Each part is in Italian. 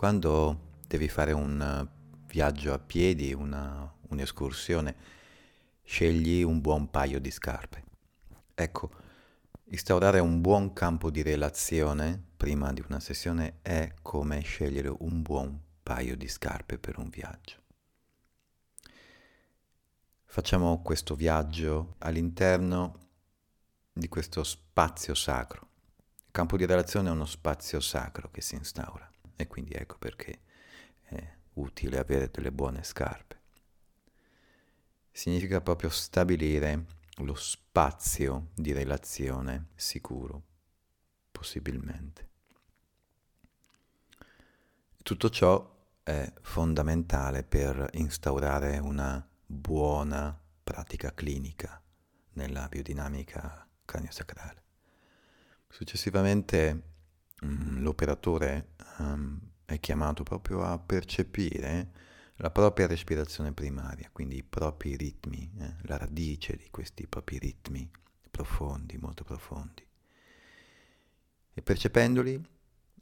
Quando devi fare un viaggio a piedi, una, un'escursione, scegli un buon paio di scarpe. Ecco, instaurare un buon campo di relazione prima di una sessione è come scegliere un buon paio di scarpe per un viaggio. Facciamo questo viaggio all'interno di questo spazio sacro. Il campo di relazione è uno spazio sacro che si instaura e quindi ecco perché è utile avere delle buone scarpe. Significa proprio stabilire lo spazio di relazione sicuro, possibilmente. Tutto ciò è fondamentale per instaurare una buona pratica clinica nella biodinamica craniosacrale. Successivamente l'operatore um, è chiamato proprio a percepire la propria respirazione primaria, quindi i propri ritmi, eh, la radice di questi propri ritmi profondi, molto profondi. E percependoli,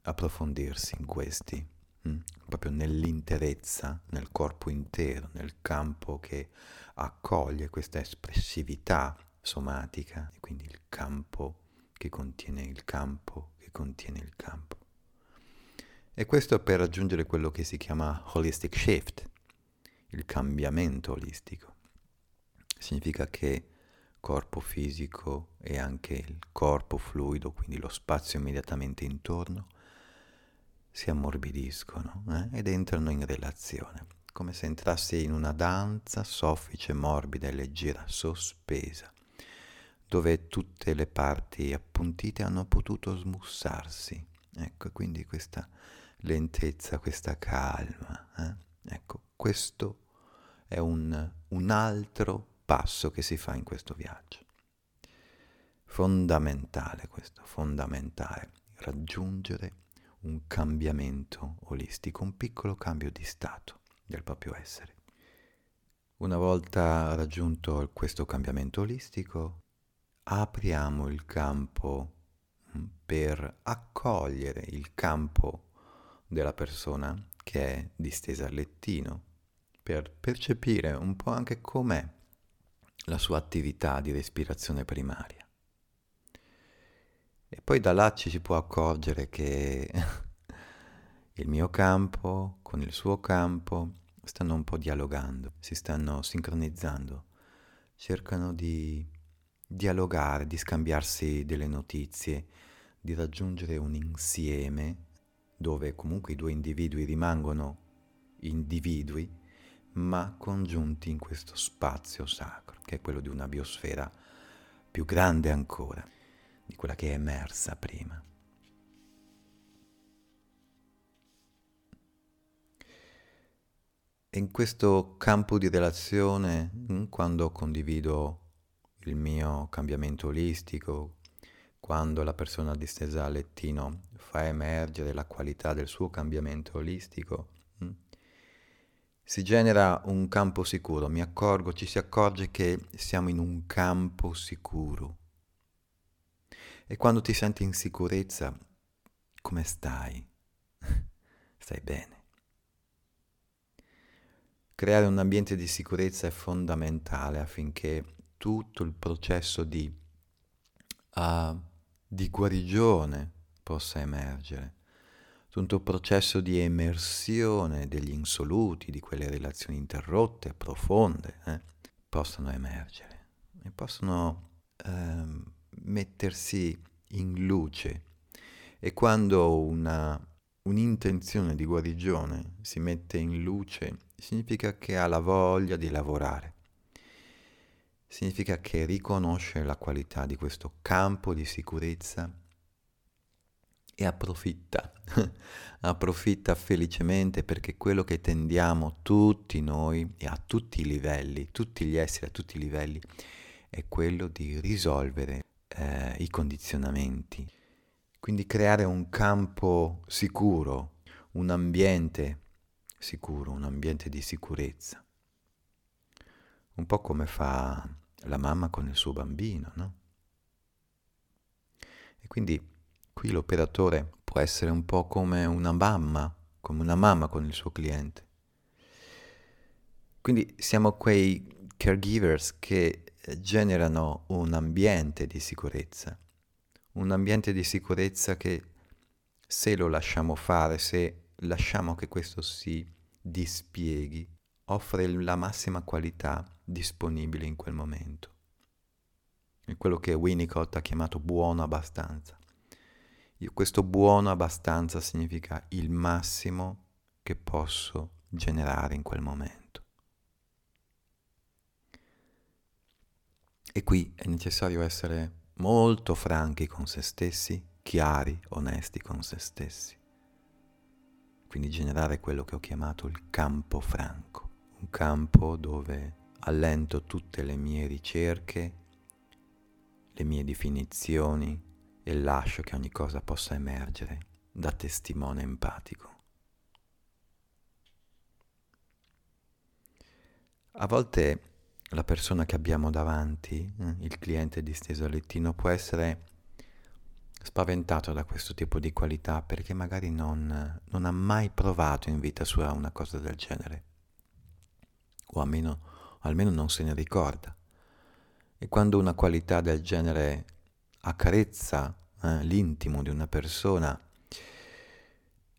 approfondirsi in questi Mm. proprio nell'interezza, nel corpo intero, nel campo che accoglie questa espressività somatica, quindi il campo che contiene il campo, che contiene il campo. E questo per raggiungere quello che si chiama holistic shift, il cambiamento olistico. Significa che corpo fisico e anche il corpo fluido, quindi lo spazio immediatamente intorno, si ammorbidiscono eh, ed entrano in relazione, come se entrassi in una danza soffice, morbida e leggera, sospesa, dove tutte le parti appuntite hanno potuto smussarsi. Ecco, quindi questa lentezza, questa calma. Eh? Ecco, questo è un, un altro passo che si fa in questo viaggio. Fondamentale questo, fondamentale, raggiungere un cambiamento olistico, un piccolo cambio di stato del proprio essere. Una volta raggiunto questo cambiamento olistico, apriamo il campo mm, per accogliere il campo della persona che è distesa al lettino, per percepire un po' anche com'è la sua attività di respirazione primaria. E poi da là ci si può accorgere che il mio campo con il suo campo stanno un po' dialogando, si stanno sincronizzando, cercano di dialogare, di scambiarsi delle notizie, di raggiungere un insieme dove comunque i due individui rimangono individui, ma congiunti in questo spazio sacro, che è quello di una biosfera più grande ancora di quella che è emersa prima. In questo campo di relazione, quando condivido il mio cambiamento olistico, quando la persona distesa a lettino fa emergere la qualità del suo cambiamento olistico, mm, si genera un campo sicuro, mi accorgo, ci si accorge che siamo in un campo sicuro, e quando ti senti in sicurezza, come stai? stai bene. Creare un ambiente di sicurezza è fondamentale affinché tutto il processo di, uh, di guarigione possa emergere, tutto il processo di emersione degli insoluti, di quelle relazioni interrotte, profonde, eh, possano emergere e possono... Um, mettersi in luce. E quando una, un'intenzione di guarigione si mette in luce significa che ha la voglia di lavorare, significa che riconosce la qualità di questo campo di sicurezza e approfitta, approfitta felicemente perché quello che tendiamo tutti noi e a tutti i livelli, tutti gli esseri a tutti i livelli, è quello di risolvere eh, i condizionamenti. Quindi creare un campo sicuro, un ambiente sicuro, un ambiente di sicurezza. Un po' come fa la mamma con il suo bambino, no? E quindi qui l'operatore può essere un po' come una mamma come una mamma con il suo cliente. Quindi siamo quei caregivers che generano un ambiente di sicurezza, un ambiente di sicurezza che se lo lasciamo fare, se lasciamo che questo si dispieghi, offre la massima qualità disponibile in quel momento. È quello che Winnicott ha chiamato buono abbastanza. Questo buono abbastanza significa il massimo che posso generare in quel momento. E qui è necessario essere molto franchi con se stessi, chiari, onesti con se stessi. Quindi generare quello che ho chiamato il campo franco, un campo dove allento tutte le mie ricerche, le mie definizioni e lascio che ogni cosa possa emergere da testimone empatico. A volte la persona che abbiamo davanti, eh, il cliente disteso al lettino, può essere spaventato da questo tipo di qualità perché magari non, non ha mai provato in vita sua una cosa del genere, o almeno, almeno non se ne ricorda. E quando una qualità del genere accarezza eh, l'intimo di una persona,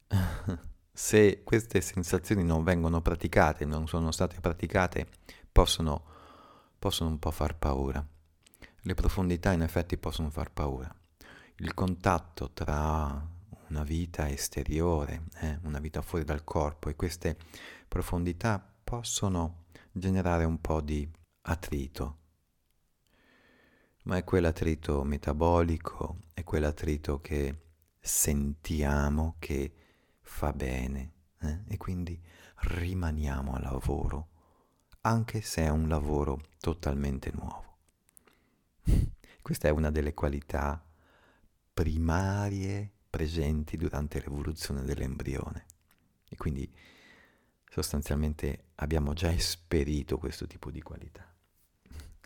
se queste sensazioni non vengono praticate, non sono state praticate, possono, possono un po' far paura. Le profondità in effetti possono far paura il contatto tra una vita esteriore, eh, una vita fuori dal corpo e queste profondità possono generare un po' di attrito, ma è quell'attrito metabolico, è quell'attrito che sentiamo che fa bene eh? e quindi rimaniamo al lavoro, anche se è un lavoro totalmente nuovo. Questa è una delle qualità primarie presenti durante l'evoluzione dell'embrione. E quindi sostanzialmente abbiamo già esperito questo tipo di qualità.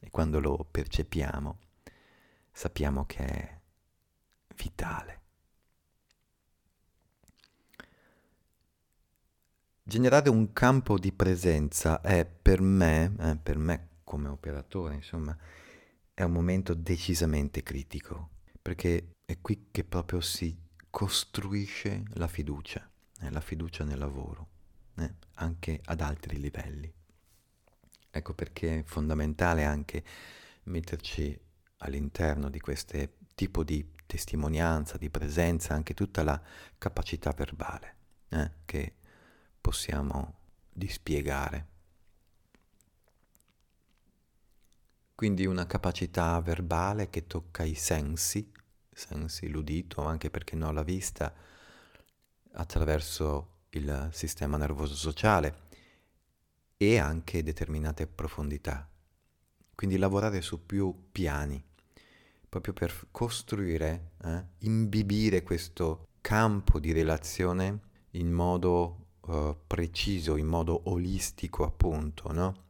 E quando lo percepiamo sappiamo che è vitale. Generare un campo di presenza è per me, eh, per me come operatore, insomma, è un momento decisamente critico, perché è qui che proprio si costruisce la fiducia, eh, la fiducia nel lavoro, eh, anche ad altri livelli. Ecco perché è fondamentale anche metterci all'interno di questo tipo di testimonianza, di presenza, anche tutta la capacità verbale eh, che possiamo dispiegare. Quindi una capacità verbale che tocca i sensi, sensi, l'udito, anche perché no la vista, attraverso il sistema nervoso sociale e anche determinate profondità. Quindi lavorare su più piani, proprio per costruire, eh, imbibire questo campo di relazione in modo uh, preciso, in modo olistico appunto, no?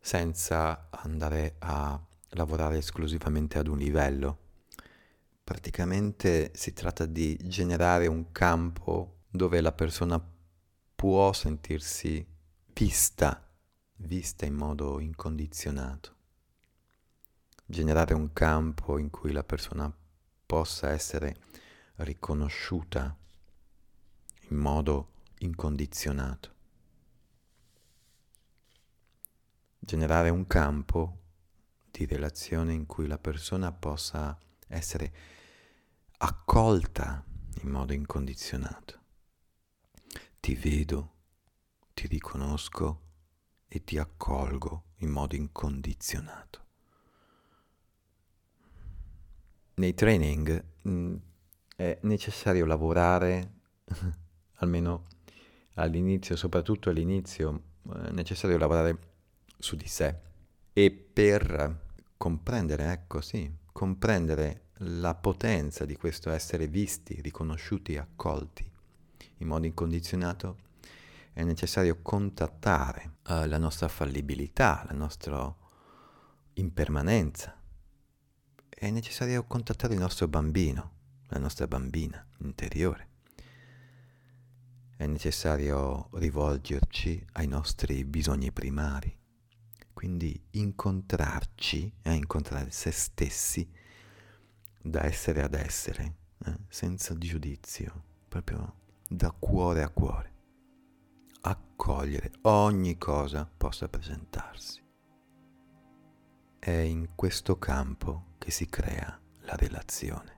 senza andare a lavorare esclusivamente ad un livello praticamente si tratta di generare un campo dove la persona può sentirsi vista, vista in modo incondizionato. Generare un campo in cui la persona possa essere riconosciuta in modo incondizionato. Generare un campo di relazione in cui la persona possa essere accolta in modo incondizionato. Ti vedo, ti riconosco e ti accolgo in modo incondizionato. Nei training mh, mm, è necessario lavorare, almeno all'inizio, soprattutto all'inizio, è necessario lavorare su di sé e per comprendere, ecco sì, comprendere la potenza di questo essere visti, riconosciuti accolti in modo incondizionato, è necessario contattare uh, la nostra fallibilità, la nostra impermanenza. È necessario contattare il nostro bambino, la nostra bambina interiore. è necessario rivolgerci ai nostri bisogni primari, quindi incontrarci, eh, incontrare se stessi da essere ad essere, eh, senza giudizio, proprio da cuore a cuore, accogliere ogni cosa possa presentarsi. È in questo campo che si crea la relazione.